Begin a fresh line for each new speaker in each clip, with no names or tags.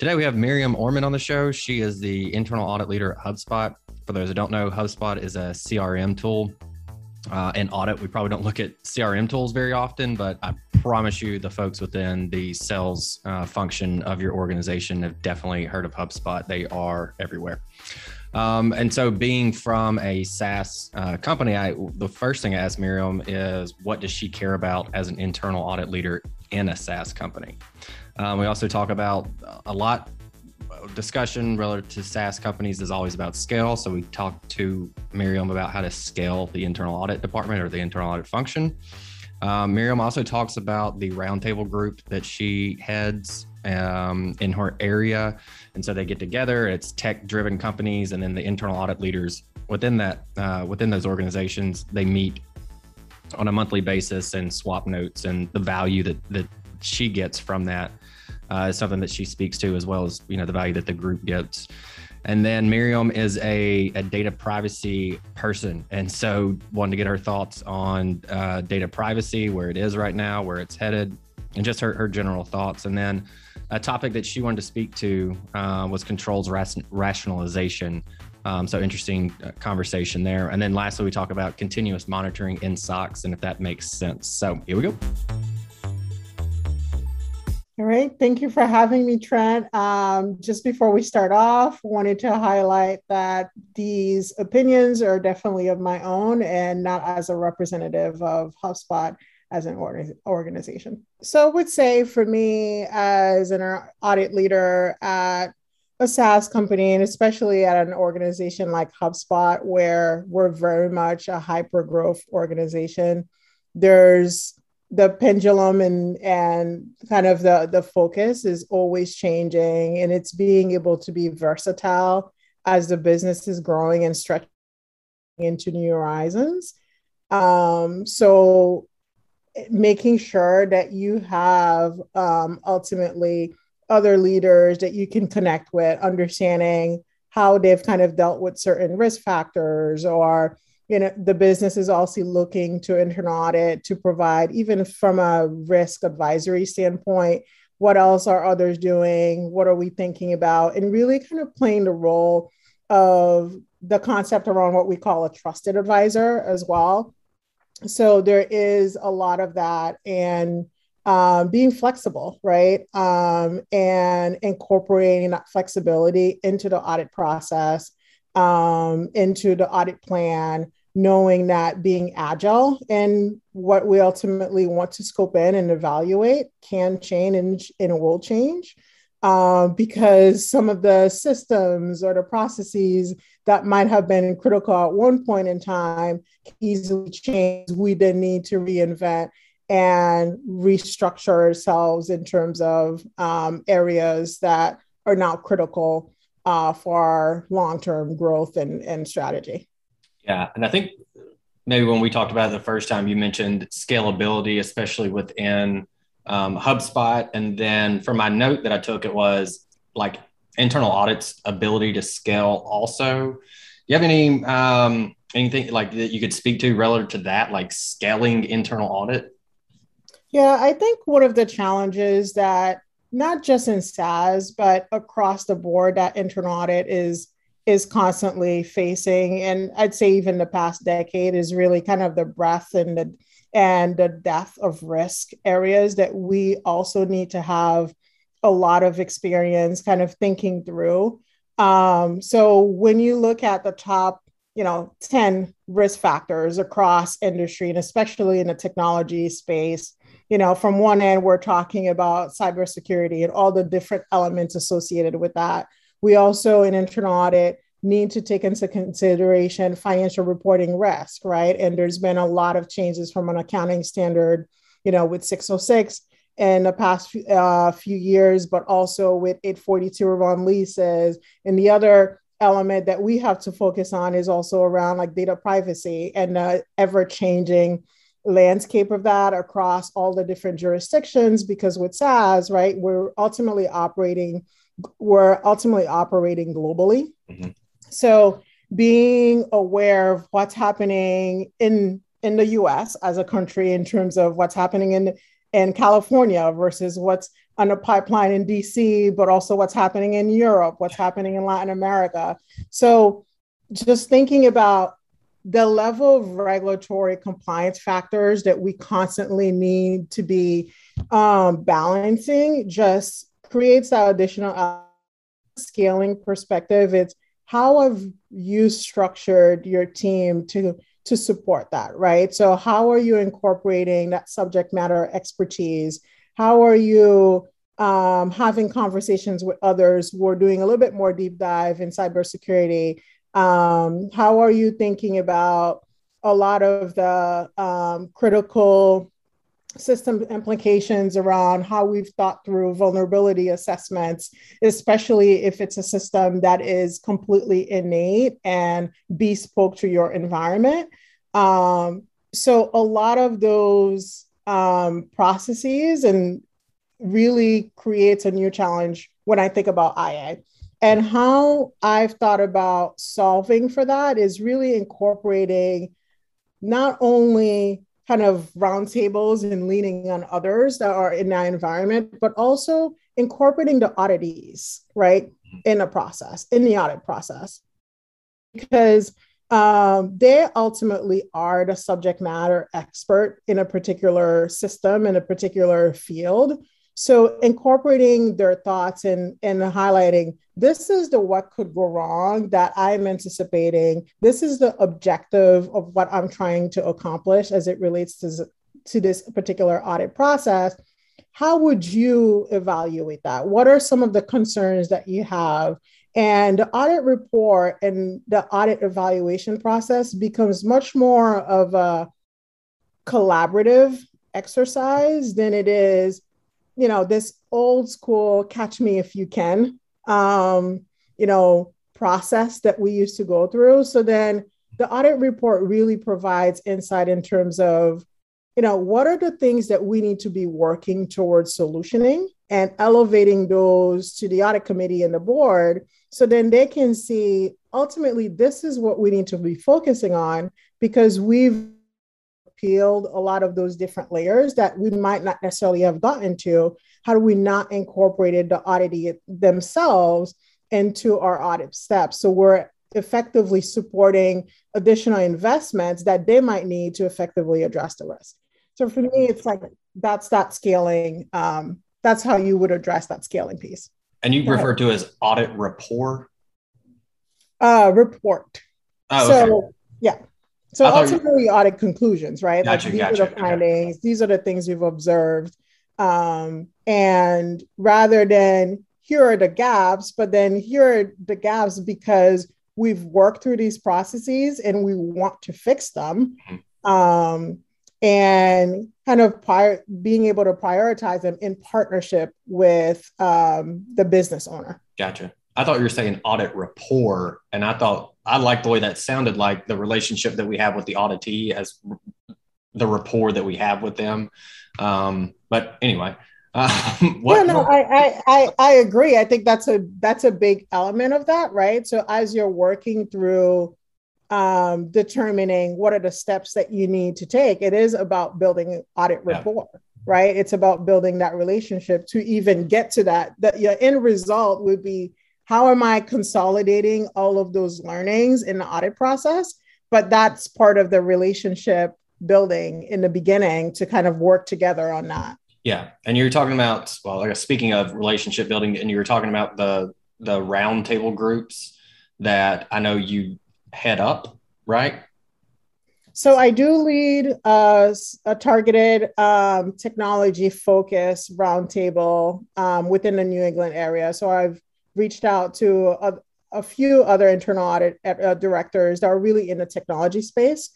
Today we have Myriam Ormond on the show. She is the internal audit leader at HubSpot. For those who don't know, HubSpot is a CRM tool. Uh, in audit, we probably don't look at CRM tools very often, but I promise you, the folks within the sales uh, function of your organization have definitely heard of HubSpot. They are everywhere. Um, and so, being from a SaaS uh, company, I the first thing I asked Myriam is, what does she care about as an internal audit leader in a SaaS company? Um, we also talk about a lot of discussion relative to SaaS companies is always about scale. So we talked to Myriam about how to scale the internal audit department or the internal audit function. Um, Myriam also talks about the roundtable group that she heads um, in her area. And so they get together, it's tech driven companies, and then the internal audit leaders within that, uh, within those organizations, they meet on a monthly basis and swap notes and the value that, that she gets from that uh, is something that she speaks to, as well as you know the value that the group gets. And then Myriam is a, a data privacy person, and so wanted to get her thoughts on uh, data privacy, where it is right now, where it's headed, and just her, her general thoughts. And then a topic that she wanted to speak to uh, was controls rationalization. Um, so interesting uh, conversation there. And then lastly, we talk about continuous monitoring in SOX and if that makes sense. So here we go.
All right. Thank you for having me, Trent. Um, just before we start off, wanted to highlight that these opinions are definitely of my own and not as a representative of HubSpot as an organization. So I would say for me as an audit leader at a SaaS company, and especially at an organization like HubSpot, where we're very much a hyper growth organization, there's the pendulum and and kind of the the focus is always changing and it's being able to be versatile as the business is growing and stretching into new horizons. Um, so making sure that you have um, ultimately other leaders that you can connect with understanding how they've kind of dealt with certain risk factors or you know the business is also looking to internal audit to provide even from a risk advisory standpoint what else are others doing? What are we thinking about? And really kind of playing the role of the concept around what we call a trusted advisor as well. So there is a lot of that and um, being flexible right? Um, and incorporating that flexibility into the audit process um, into the audit plan knowing that being agile and what we ultimately want to scope in and evaluate can change and, and will change um, because some of the systems or the processes that might have been critical at one point in time easily change. We then need to reinvent and restructure ourselves in terms of um, areas that are now critical uh, for our long-term growth and, and strategy.
Yeah. And I think maybe when we talked about it the first time, you mentioned scalability, especially within um, HubSpot. And then for my note that I took, it was like internal audits ability to scale also. Do you have any um, anything like that you could speak to relative to that, like scaling internal audit?
Yeah, I think one of the challenges that not just in SaaS, but across the board that internal audit is is constantly facing, and I'd say even the past decade is really kind of the breadth and the and the depth of risk areas that we also need to have a lot of experience kind of thinking through. Um, so when you look at the top, you know, 10 risk factors across industry and especially in the technology space, you know, from one end, we're talking about cybersecurity and all the different elements associated with that. We also, in internal audit, need to take into consideration financial reporting risk, right? And there's been a lot of changes from an accounting standard, you know, with 606 in the past uh, few years, but also with 842 around leases. And the other element that we have to focus on is also around like data privacy and the ever changing landscape of that across all the different jurisdictions. Because with SaaS, right, we're ultimately operating, we're ultimately operating globally. Mm-hmm. So being aware of what's happening in in the US as a country in terms of what's happening in in California versus what's on the pipeline in DC, but also what's happening in Europe, what's happening in Latin America. So just thinking about the level of regulatory compliance factors that we constantly need to be um, balancing just creates that additional scaling perspective. It's how have you structured your team to to support that right? So how are you incorporating that subject matter expertise? How are you um, having conversations with others? Who are doing a little bit more deep dive in cybersecurity. Um, how are you thinking about a lot of the um, critical system implications around how we've thought through vulnerability assessments, especially if it's a system that is completely innate and bespoke to your environment. Um, so a lot of those um, processes and really creates a new challenge when I think about IA. And how I've thought about solving for that is really incorporating not only kind of roundtables and leaning on others that are in that environment, but also incorporating the auditees, right, in the process, in the audit process. Because um, they ultimately are the subject matter expert in a particular system, in a particular field. So incorporating their thoughts and, and highlighting this is the what could go wrong that I'm anticipating. This is the objective of what I'm trying to accomplish as it relates to, to this particular audit process. How would you evaluate that? What are some of the concerns that you have? And the audit report and the audit evaluation process becomes much more of a collaborative exercise than it is you know, this old school catch me if you can, um, you know, process that we used to go through. So then the audit report really provides insight in terms of, you know, what are the things that we need to be working towards solutioning and elevating those to the audit committee and the board so then they can see ultimately this is what we need to be focusing on because we've peeled a lot of those different layers that we might not necessarily have gotten to how do we not incorporated the audit themselves into our audit steps? So we're effectively supporting additional investments that they might need to effectively address the risk. So for me it's like that's that scaling um, that's how you would address that scaling piece.
And you refer to as audit rapport?
Uh report. Oh, so okay. yeah so ultimately, you... audit conclusions, right?
Gotcha,
like these
gotcha,
are the findings. Okay. These are the things you've observed, um, and rather than here are the gaps, but then here are the gaps because we've worked through these processes and we want to fix them, mm-hmm. um, and kind of prior, being able to prioritize them in partnership with um, the business owner.
Gotcha. I thought you were saying audit rapport, and I thought I like the way that sounded like the relationship that we have with the auditee as the rapport that we have with them. Um, but anyway,
um, what, yeah, no, I, I, I agree. I think that's a that's a big element of that, right? So as you're working through um, determining what are the steps that you need to take, it is about building audit rapport. Yeah. Right. It's about building that relationship to even get to that. That your end result would be how am I consolidating all of those learnings in the audit process? But that's part of the relationship building in the beginning to kind of work together on that.
Yeah, and you're talking about well, like speaking of relationship building, and you were talking about the the roundtable groups that I know you head up, right?
So I do lead a, a targeted um, technology focus roundtable um, within the New England area. So I've reached out to a, a few other internal audit uh, directors that are really in the technology space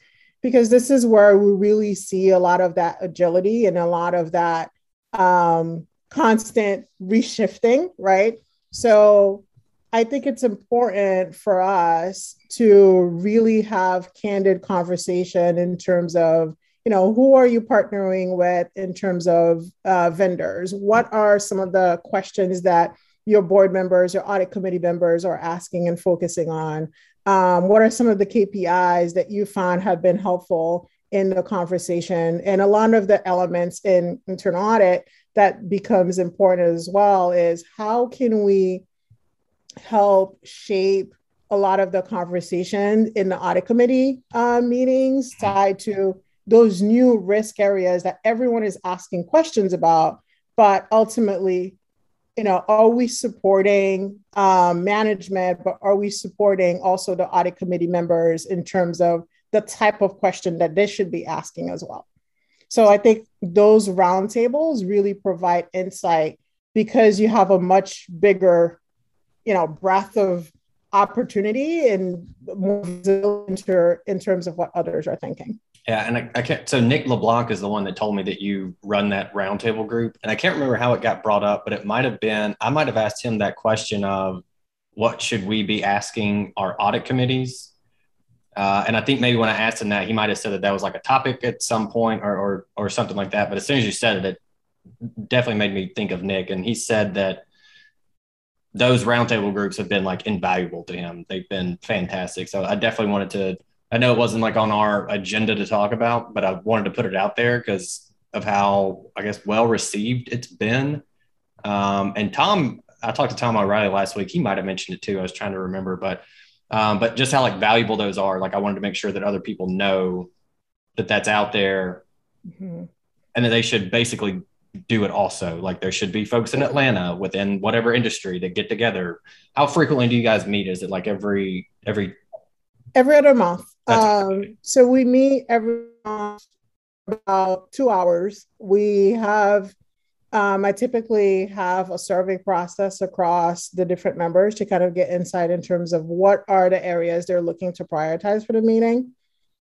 because this is where we really see a lot of that agility and a lot of that um, constant reshifting, right? So I think it's important for us to really have candid conversation in terms of, you know, who are you partnering with in terms of uh, vendors? What are some of the questions that your board members, your audit committee members are asking and focusing on? Um, what are some of the KPIs that you find have been helpful in the conversation? And a lot of the elements in internal audit that becomes important as well is how can we help shape a lot of the conversation in the audit committee uh, meetings tied to those new risk areas that everyone is asking questions about, but ultimately you know, are we supporting um, management, but are we supporting also the audit committee members in terms of the type of question that they should be asking as well? So I think those roundtables really provide insight because you have a much bigger, you know, breadth of opportunity and more in, in terms of what others are thinking.
Yeah, and I, I, can't. So Nick LeBlanc is the one that told me that you run that roundtable group, and I can't remember how it got brought up, but it might have been I might have asked him that question of what should we be asking our audit committees, uh, and I think maybe when I asked him that, he might have said that that was like a topic at some point or or or something like that. But as soon as you said it, it definitely made me think of Nick, and he said that those roundtable groups have been like invaluable to him. They've been fantastic. So I definitely wanted to I know it wasn't like on our agenda to talk about, but I wanted to put it out there because of how I guess well received it's been. Um, and Tom, I talked to Tom O'Reilly last week. He might have mentioned it too. I was trying to remember, but um, but just how like valuable those are. Like I wanted to make sure that other people know that that's out there, mm-hmm. and that they should basically do it also. Like there should be folks in Atlanta within whatever industry that get together. How frequently do you guys meet? Is it like every every
every other month? Um, so we meet every about two hours. We have, um, I typically have a survey process across the different members to kind of get insight in terms of what are the areas they're looking to prioritize for the meeting.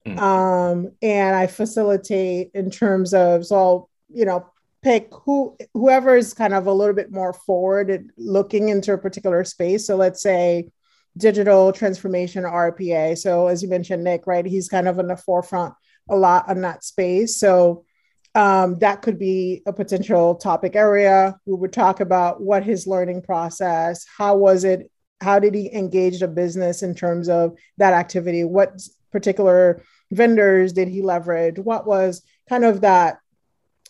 Mm. Um, and I facilitate in terms of, so I'll, you know, pick who whoever is kind of a little bit more forward looking into a particular space. So let's say digital transformation RPA. So as you mentioned, Nick, right, he's kind of in the forefront a lot on that space. So um, that could be a potential topic area. We would talk about what his learning process, how was it, how did he engage the business in terms of that activity? What particular vendors did he leverage? What was kind of that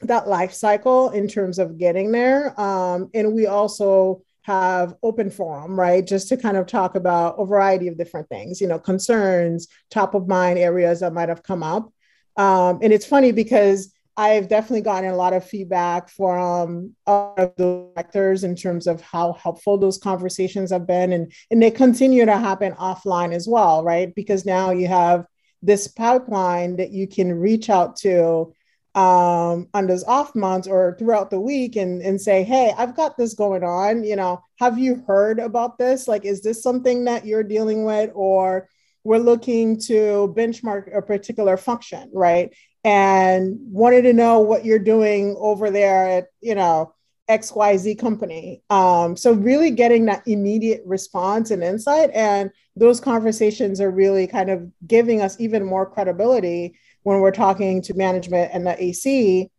that life cycle in terms of getting there? Um, and we also have open forum, right? Just to kind of talk about a variety of different things, you know, concerns, top of mind areas that might have come up. Um, and it's funny because I've definitely gotten a lot of feedback from other directors in terms of how helpful those conversations have been. And, and they continue to happen offline as well, right? Because now you have this pipeline that you can reach out to um, on those off months or throughout the week and, and say, hey, I've got this going on. You know, have you heard about this? Like, is this something that you're dealing with? Or we're looking to benchmark a particular function, right? And wanted to know what you're doing over there at, you know, XYZ company. Um, so really getting that immediate response and insight. And those conversations are really kind of giving us even more credibility when we're talking to management and the AC.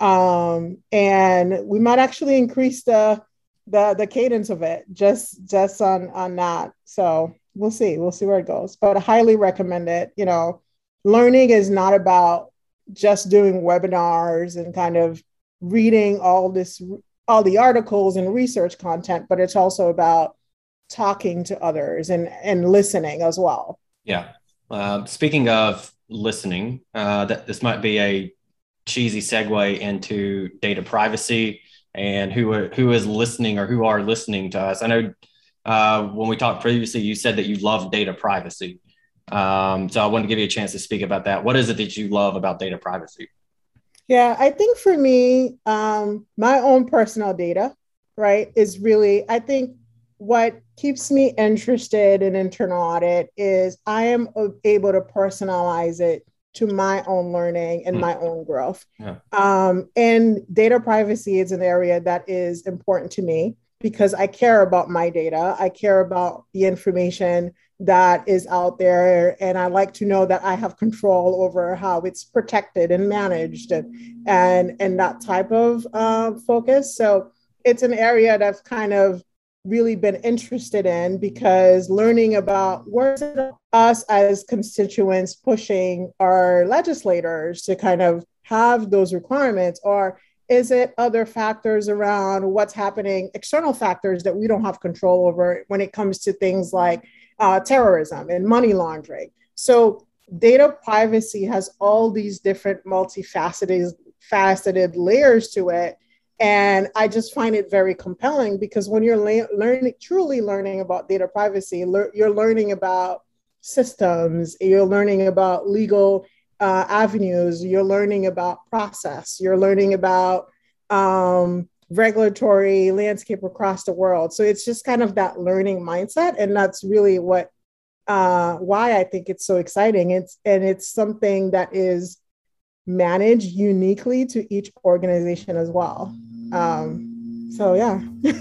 Um, and we might actually increase the the the cadence of it just just on on that. So we'll see. We'll see where it goes. But I highly recommend it. You know, learning is not about just doing webinars and kind of reading all this all the articles and research content, but it's also about talking to others and and listening as well.
Yeah. Uh, speaking of listening, uh, that this might be a cheesy segue into data privacy and who who is listening or who are listening to us. I know uh, when we talked previously, you said that you love data privacy. Um, so I wanted to give you a chance to speak about that. What is it that you love about data privacy?
Yeah, I think for me, um, my own personal data, right, is really, I think what keeps me interested in internal audit is I am able to personalize it to my own learning and mm. my own growth. Yeah. Um, and data privacy is an area that is important to me because I care about my data. I care about the information that is out there. And I like to know that I have control over how it's protected and managed and, and, and that type of uh, focus. So it's an area that's kind of really been interested in because learning about where's us as constituents pushing our legislators to kind of have those requirements or is it other factors around what's happening external factors that we don't have control over when it comes to things like uh, terrorism and money laundering? So data privacy has all these different multifaceted faceted layers to it and I just find it very compelling because when you're le- learning, truly learning about data privacy, le- you're learning about systems, you're learning about legal uh, avenues, you're learning about process, you're learning about um, regulatory landscape across the world. So it's just kind of that learning mindset, and that's really what uh, why I think it's so exciting. It's and it's something that is managed uniquely to each organization as well. Um, so, yeah.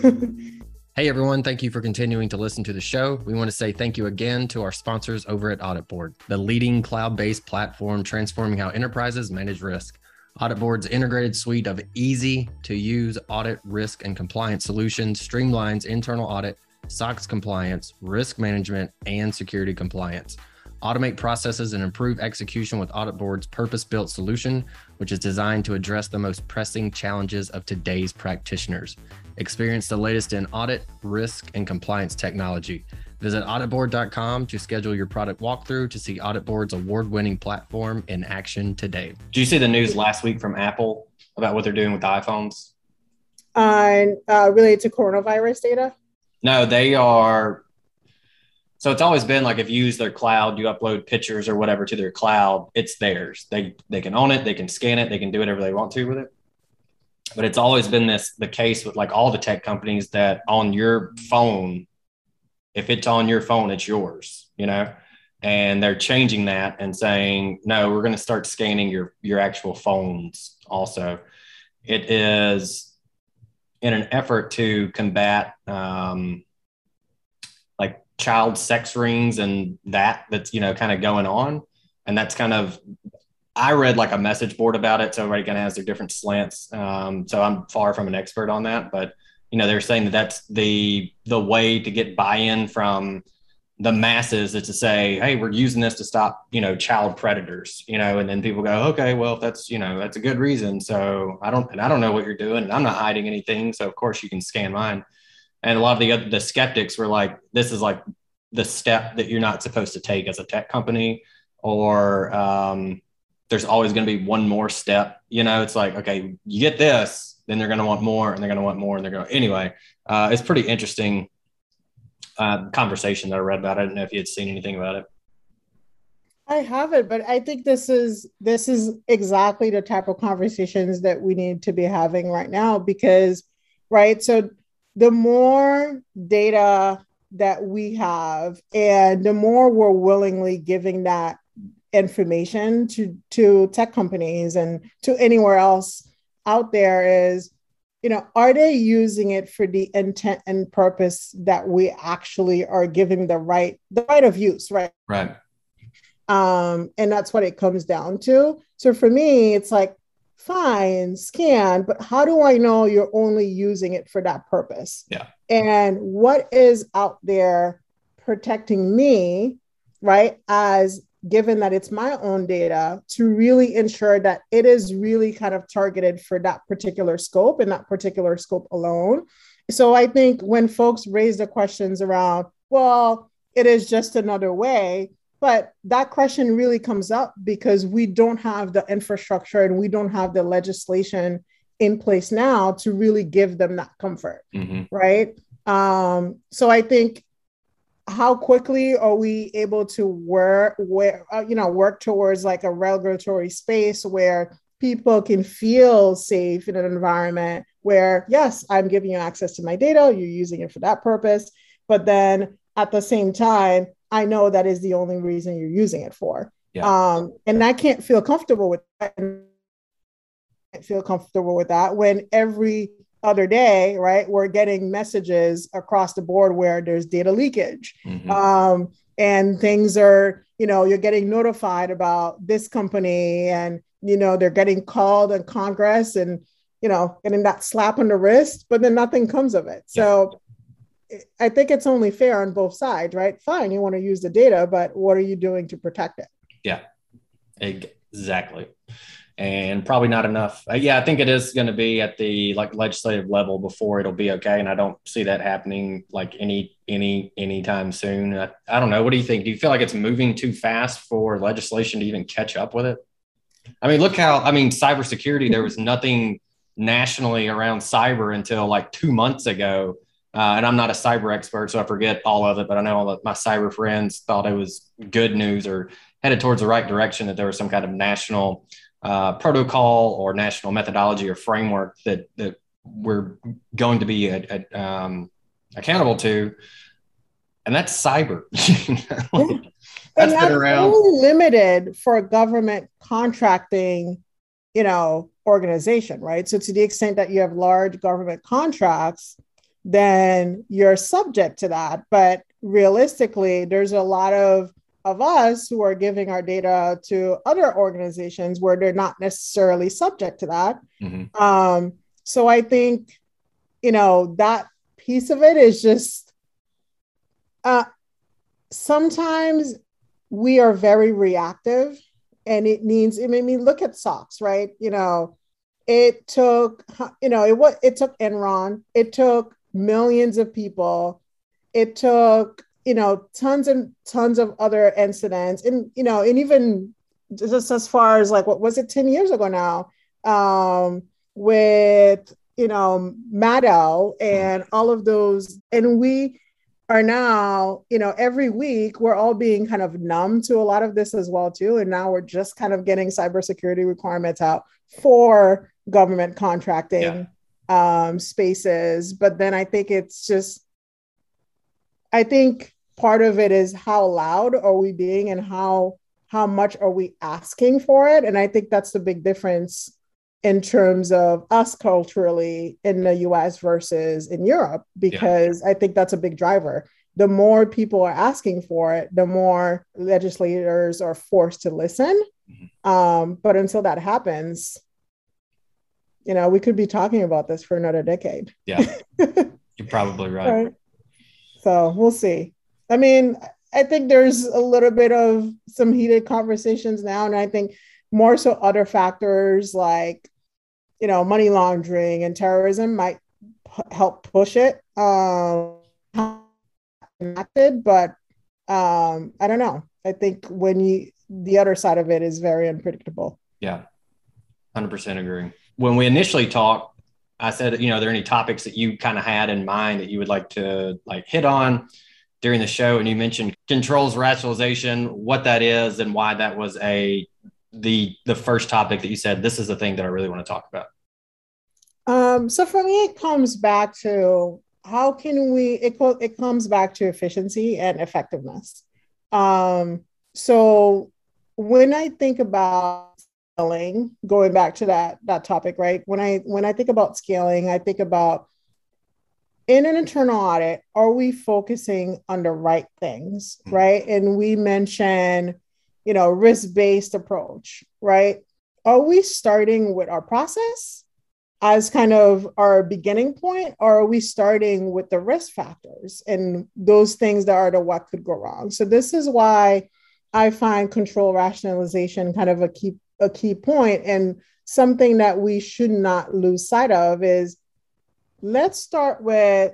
hey, everyone. Thank you for continuing to listen to the show. We want to say thank you again to our sponsors over at AuditBoard, the leading cloud based platform transforming how enterprises manage risk. AuditBoard's integrated suite of easy to use audit, risk, and compliance solutions streamlines internal audit, SOX compliance, risk management, and security compliance automate processes and improve execution with AuditBoard's purpose built solution, which is designed to address the most pressing challenges of today's practitioners. Experience the latest in audit, risk, and compliance technology. Visit auditboard.com to schedule your product walkthrough to see AuditBoard's award winning platform in action today. Did you see the news last week from Apple about what they're doing with iPhones?
On uh, related to coronavirus data?
No, they are so it's always been like if you use their cloud, you upload pictures or whatever to their cloud, it's theirs. They they can own it, they can scan it, they can do whatever they want to with it. But it's always been this the case with like all the tech companies that on your phone, if it's on your phone, it's yours, you know? And they're changing that and saying, no, we're going to start scanning your your actual phones also. It is in an effort to combat um, child sex rings and that that's you know kind of going on. And that's kind of i read like a message board about it so everybody kind of has their different slants. Um, so i'm far from an expert on that but you know they're saying that that's the the way to get buy-in from the masses is to say hey we're using this to stop you know child predators you know and then people go okay well if that's you know that's a good reason so i don't and i don't know what you're doing and i'm not hiding anything so of course you can scan mine and a lot of the other the skeptics were like this is like the step that you're not supposed to take as a tech company or um, there's always going to be one more step you know? It's like okay you get this then they're going to want more and they're going to want more and they're going anyway uh, it's pretty interesting uh, conversation that i read about. I don't know if you had seen anything about it.
I haven't, but I think this is this is exactly the type of conversations that we need to be having right now because right? So the more data that we have and the more we're willingly giving that information to to tech companies and to anywhere else out there is you know are they using it for the intent and purpose that we actually are giving the right the right of use right?
Right.
Um and that's what it comes down to. So for me it's like fine, scan, but how do I know you're only using it for that purpose?
Yeah.
And what is out there protecting me, right? As given that it's my own data to really ensure that it is really kind of targeted for that particular scope and that particular scope alone So I think when folks raise the questions around, well, it is just another way, but that question really comes up because we don't have the infrastructure and we don't have the legislation in place now to really give them that comfort, mm-hmm. right? Um, so I think how quickly are we able to work where uh, you know work towards like a regulatory space where people can feel safe in an environment where yes i'm giving you access to my data you're using it for that purpose but then at the same time i know that is the only reason you're using it for yeah. um, and i can't feel comfortable with that feel comfortable with that when every other day, right, we're getting messages across the board where there's data leakage. Mm-hmm. Um, and things are, you know, you're getting notified about this company and, you know, they're getting called in Congress and, you know, getting that slap on the wrist, but then nothing comes of it. Yeah. So I think it's only fair on both sides, right? Fine, you want to use the data, but what are you doing to protect it?
Yeah, exactly and probably not enough. Uh, yeah, I think it is going to be at the like legislative level before it'll be okay, and I don't see that happening like any any anytime soon. I, I don't know. What do you think? Do you feel like it's moving too fast for legislation to even catch up with it? I mean, look how I mean cybersecurity. There was nothing nationally around cyber until like two months ago. Uh, and I'm not a cyber expert, so I forget all of it. But I know all of my cyber friends thought it was good news or headed towards the right direction. That there was some kind of national uh, protocol or national methodology or framework that that we're going to be a, a, um, accountable to, and that's cyber.
that's, that's been around. limited for a government contracting, you know, organization, right? So to the extent that you have large government contracts, then you're subject to that. But realistically, there's a lot of of us who are giving our data to other organizations where they're not necessarily subject to that. Mm-hmm. Um, so I think, you know, that piece of it is just uh, sometimes we are very reactive and it needs, I mean, look at SOX, right? You know, it took, you know, it what it took Enron, it took millions of people, it took you know tons and tons of other incidents and you know and even just as far as like what was it 10 years ago now um with you know Madoff and all of those. And we are now you know every week we're all being kind of numb to a lot of this as well too. And now we're just kind of getting cybersecurity requirements out for government contracting. Yeah. Um spaces but then i think it's just I think part of it is how loud are we being and how how much are we asking for it and i think that's the big difference in terms of us culturally in the us versus in europe because yeah. i think that's a big driver the more people are asking for it the more legislators are forced to listen mm-hmm. um, but until that happens you know we could be talking about this for another decade
yeah you're probably right. right
so we'll see. I mean, I think there's a little bit of some heated conversations now, and I think more so other factors like, you know, money laundering and terrorism might p- help push it. Um, but um, I don't know. I think when you the other side of it is very unpredictable.
Yeah, hundred percent agree. When we initially talked, I said, you know, are there any topics that you kind of had in mind that you would like to like hit on? during the show, and you mentioned controls rationalization, what that is, and why that was a the the first topic that you said this is the thing that I really want to talk about.
Um, so for me, it comes back to how can we it, it comes back to efficiency and effectiveness. Um, so when I think about scaling, going back to that that topic, right? When I when I think about scaling, I think about in an internal audit, are we focusing on the right things, mm-hmm. right? And we mention, you know, risk based approach, right? Are we starting with our process as kind of our beginning point, or are we starting with the risk factors and those things that are the what could go wrong? So this is why I find control rationalization kind of a key a key point and something that we should not lose sight of is let's start with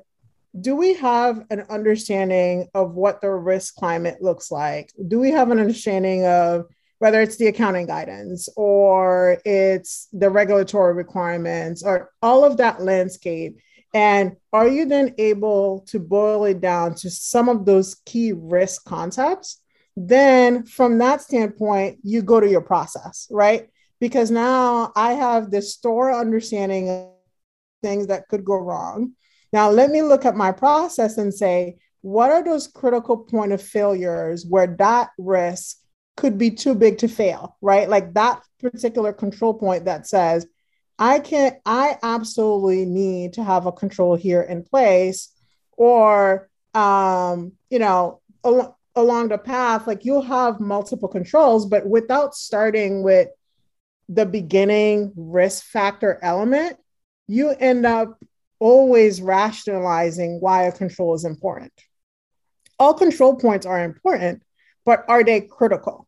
do we have an understanding of what the risk climate looks like? Do we have an understanding of whether it's the accounting guidance or it's the regulatory requirements or all of that landscape? And are you then able to boil it down to some of those key risk concepts? Then, from that standpoint, you go to your process, right? Because now I have this store understanding of things that could go wrong. Now, let me look at my process and say, what are those critical point of failures where that risk could be too big to fail, right? Like that particular control point that says, I can't, I absolutely need to have a control here in place. Or, um, you know, along the path, like you'll have multiple controls, but without starting with the beginning risk factor element, you end up always rationalizing why a control is important. All control points are important, but are they critical?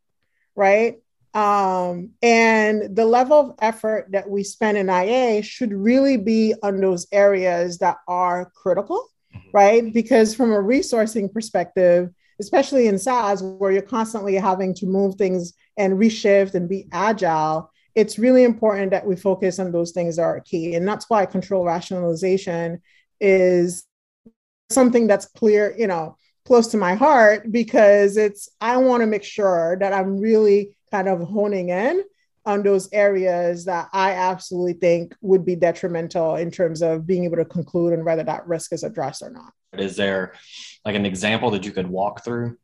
Right. Um, and the level of effort that we spend in IA should really be on those areas that are critical, mm-hmm. right? Because from a resourcing perspective, especially in SaaS, where you're constantly having to move things and reshift and be agile, it's really important that we focus on those things that are key. And that's why control rationalization is something that's clear, you know, close to my heart because it's, I want to make sure that I'm really kind of honing in on those areas that I absolutely think would be detrimental in terms of being able to conclude and whether that risk is addressed or not.
Is there like an example that you could walk through?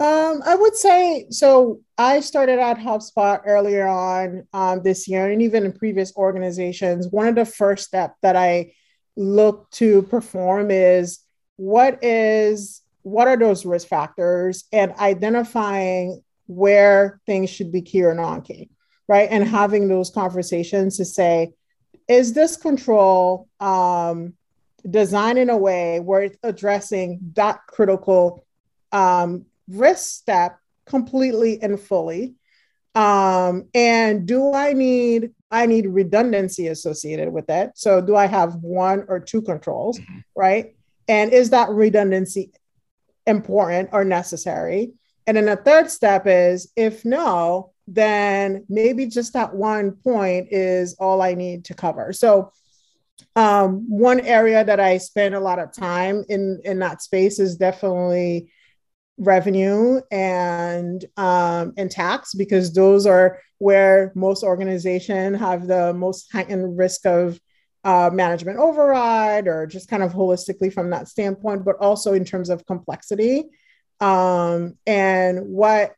Um, I would say so. I started at HubSpot earlier on um, this year, and even in previous organizations. One of the first steps that I look to perform is what is what are those risk factors and identifying where things should be key or non-key, right? And having those conversations to say, is this control um, designed in a way where it's addressing that critical um, risk step completely and fully. Um, and do i need i need redundancy associated with it? So do i have one or two controls mm-hmm. right? And is that redundancy important or necessary? And then the third step is if no then maybe just that one point is all i need to cover. So um, one area that i spend a lot of time in in that space is definitely revenue and um, and tax because those are where most organizations have the most heightened risk of uh, management override or just kind of holistically from that standpoint, but also in terms of complexity. Um, and what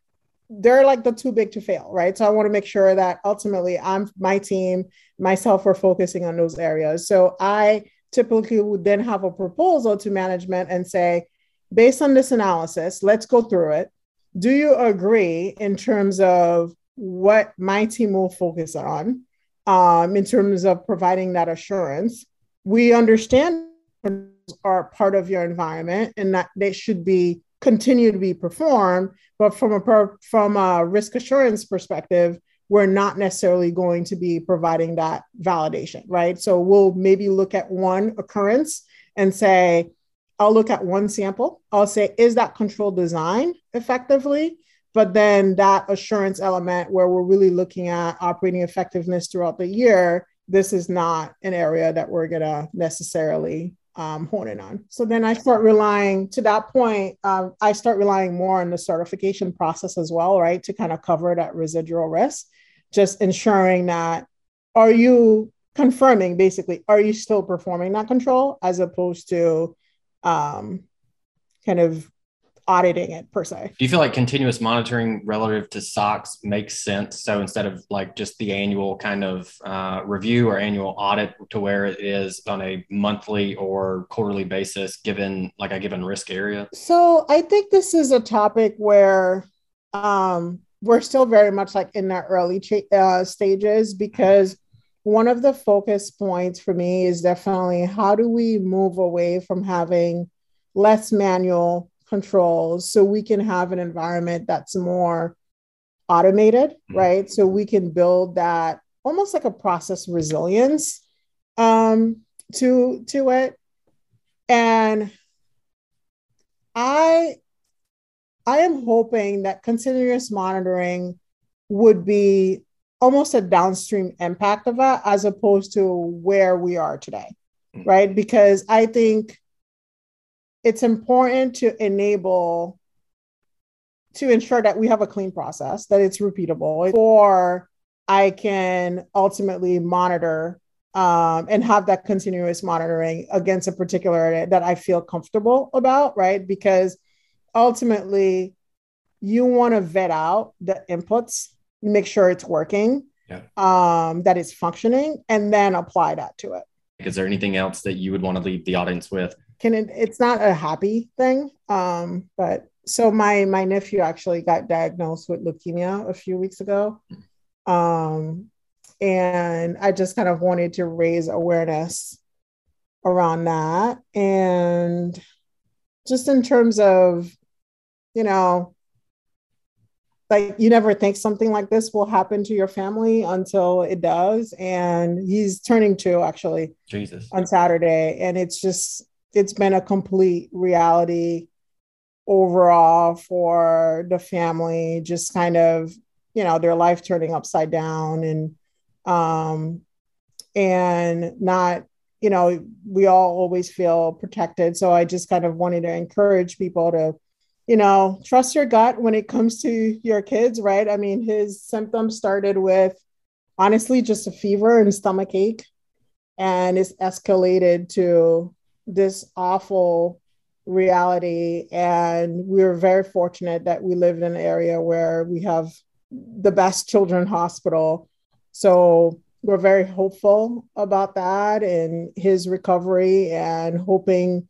they're like the too big to fail, right? So I want to make sure that ultimately I'm my team, myself, are focusing on those areas. So I typically would then have a proposal to management and say, based on this analysis, let's go through it. Do you agree in terms of what my team will focus on um, in terms of providing that assurance? We understand are part of your environment and that they should be continue to be performed, but from a from a risk assurance perspective, we're not necessarily going to be providing that validation, right? So we'll maybe look at one occurrence and say, I'll look at one sample. I'll say, is that control design effectively? But then that assurance element where we're really looking at operating effectiveness throughout the year, this is not an area that we're going to necessarily um, hone in on. So then I start relying to that point, um, I start relying more on the certification process as well, right? To kind of cover that residual risk, just ensuring that are you confirming basically, are you still performing that control as opposed to um, kind of auditing it per se.
Do you feel like continuous monitoring relative to SOX makes sense? So instead of like just the annual kind of uh, review or annual audit to where it is on a monthly or quarterly basis, given like a given risk area?
So I think this is a topic where um, we're still very much like in the early ch- uh, stages because one of the focus points for me is definitely how do we move away from having less manual controls so we can have an environment that's more automated, mm-hmm. right? So we can build that almost like a process resilience um, to to it and i i am hoping that continuous monitoring would be almost a downstream impact of that as opposed to where we are today mm-hmm. right because i think it's important to enable to ensure that we have a clean process that it's repeatable or i can ultimately monitor um, and have that continuous monitoring against a particular that I feel comfortable about, right? Because ultimately, you want to vet out the inputs, make sure it's working, yeah. um, that it's functioning, and then apply that to it.
Is there anything else that you would want to leave the audience with?
Can it? It's not a happy thing, um, but so my my nephew actually got diagnosed with leukemia a few weeks ago. Um, and I just kind of wanted to raise awareness around that. And just in terms of, you know, like you never think something like this will happen to your family until it does. And he's turning two actually
Jesus
on Saturday. And it's just, it's been a complete reality overall for the family, just kind of, you know, their life turning upside down and um, and not you know we all always feel protected. So i just kind of wanted to encourage people to you know trust your gut when it comes to your kids right? I mean his symptoms started with honestly just a fever and stomach ache and it's escalated to this awful reality and we are very fortunate that we live in an area where we have the best children hospital so we're very hopeful about that and his recovery and hoping,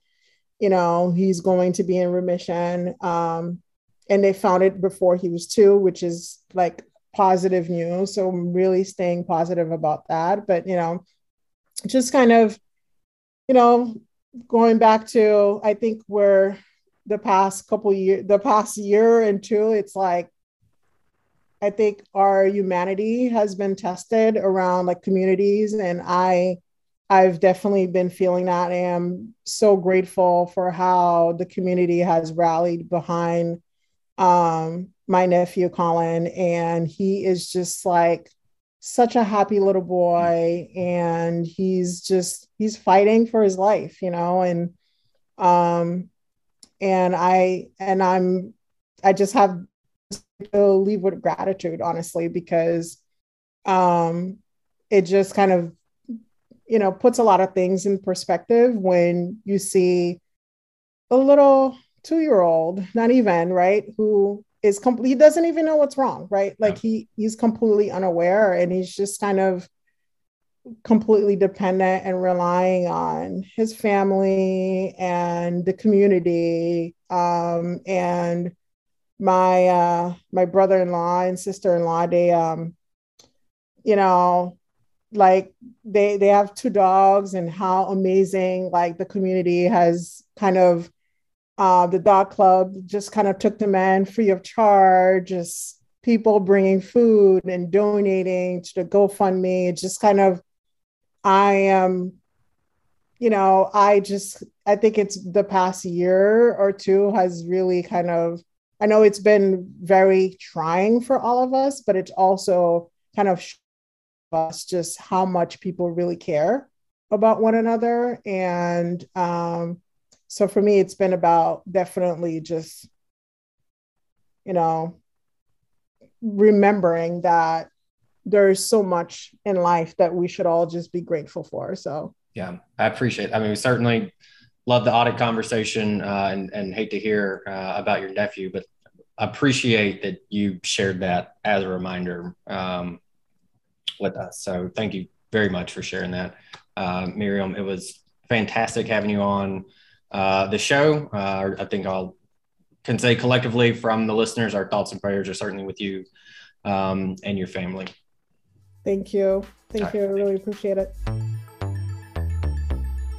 you know, he's going to be in remission. Um, and they found it before he was two, which is like positive news. So I'm really staying positive about that. But, you know, just kind of, you know, going back to, I think where the past couple years, the past year and two, it's like I think our humanity has been tested around like communities, and I I've definitely been feeling that. I am so grateful for how the community has rallied behind um, my nephew Colin, and he is just like such a happy little boy, and he's just he's fighting for his life, you know, and um, and I and I'm I just have to leave with gratitude, honestly, because um, it just kind of, you know, puts a lot of things in perspective when you see a little two year old, not even, right, who is complete, he doesn't even know what's wrong, right? Like he he's completely unaware and he's just kind of completely dependent and relying on his family and the community um, and my uh my brother-in-law and sister-in-law they um you know like they they have two dogs and how amazing like the community has kind of uh the dog club just kind of took them in free of charge just people bringing food and donating to the GoFundMe just kind of I am you know I just I think it's the past year or two has really kind of I know it's been very trying for all of us, but it's also kind of us just how much people really care about one another. And um, so for me, it's been about definitely just, you know, remembering that there's so much in life that we should all just be grateful for. So,
yeah, I appreciate it. I mean, we certainly love the audit conversation uh, and, and hate to hear uh, about your nephew, but appreciate that you shared that as a reminder um, with us. So thank you very much for sharing that, uh, Myriam. It was fantastic having you on uh, the show. Uh, I think I'll can say collectively from the listeners, our thoughts and prayers are certainly with you um, and your family.
Thank you. Thank you. I really appreciate it.